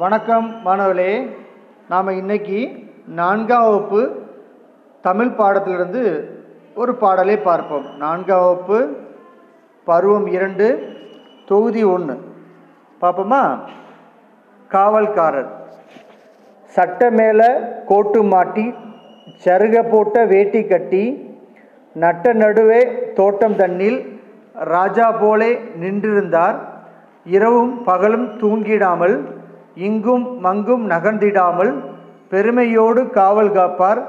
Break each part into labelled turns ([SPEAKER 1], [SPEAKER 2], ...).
[SPEAKER 1] வணக்கம் மாணவர்களே. நாம் இன்னைக்கு நான்காம் வகுப்பு தமிழ் பாடத்திலிருந்து ஒரு பாடலை பார்ப்போம். நான்காம் வகுப்பு பருவம் இரண்டு தொகுதி ஒன்று பார்ப்போமா? காவல்காரர். சட்ட மேலே கோட்டு மாட்டி சருக போட்ட வேட்டி கட்டி நட்ட நடுவே தோட்டம் தண்ணில் ராஜா போலே நின்றிருந்தார். இரவும் பகலும் தூங்கிடாமல் இங்கும் மங்கும் நகர்ந்திடாமல் பெருமையோடு காவல் காப்பார்.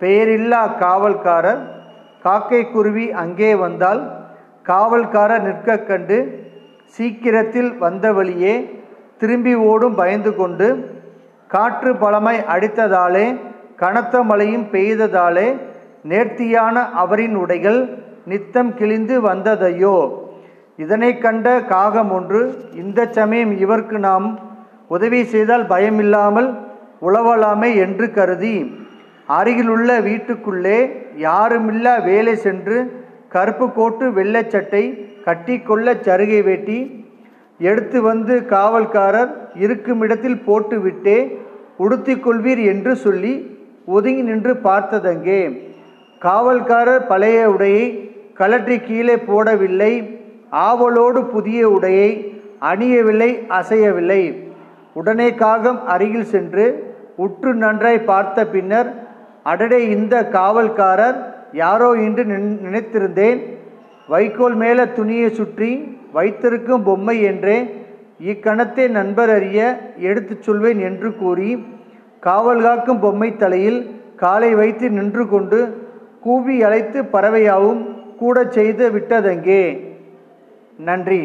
[SPEAKER 1] பெயரில்லா காவல்காரர். காக்கை குருவி அங்கே வந்தால் காவல்காரர் நிற்க கண்டு சீக்கிரத்தில் வந்த வழியே திரும்பி ஓடும் பயந்து கொண்டு காற்று பழமை அடித்ததாலே கனத்த மழையும் பெய்ததாலே நேர்த்தியான அவரின் உடைகள் நித்தம் கிழிந்து வந்ததையோ. இதனை கண்ட காகம் ஒன்று இந்த சமயம் இவர்க்கு நாம் உதவி செய்தால் பயமில்லாமல் உழவலாமை என்று கருதி அருகிலுள்ள வீட்டுக்குள்ளே யாருமில்லா வேலை சென்று கருப்பு கோட்டு வெள்ளைச்சட்டை கட்டிக்கொள்ள சருகை வேட்டி எடுத்து வந்து காவல்காரர் இருக்கும் இடத்தில் போட்டுவிட்டே உடுத்திக் கொள்வீர் என்று சொல்லி ஒதுங்கி நின்று பார்த்ததங்கே. காவல்காரர் பழைய உடையை கலற்றி கீழே போடவில்லை. ஆவலோடு புதிய உடையை அணியவில்லை அசையவில்லை. உடனே காகம் அருகில் சென்று உற்று நன்றாய் பார்த்த பின்னர் அடடே இந்த காவல்காரர் யாரோ என்று நினைத்திருந்தேன். வைக்கோல் மேல துணியை சுற்றி வைத்திருக்கும் பொம்மை என்றே இக்கணத்தை நண்பர் அறிய எடுத்துச் சொல்வேன் என்று கூறி காவல் காக்கும் பொம்மை தலையில் காலை வைத்து நின்று கொண்டு கூவி அழைத்து பறவையாவும் கூட செய்து விட்டதெங்கே. நன்றி.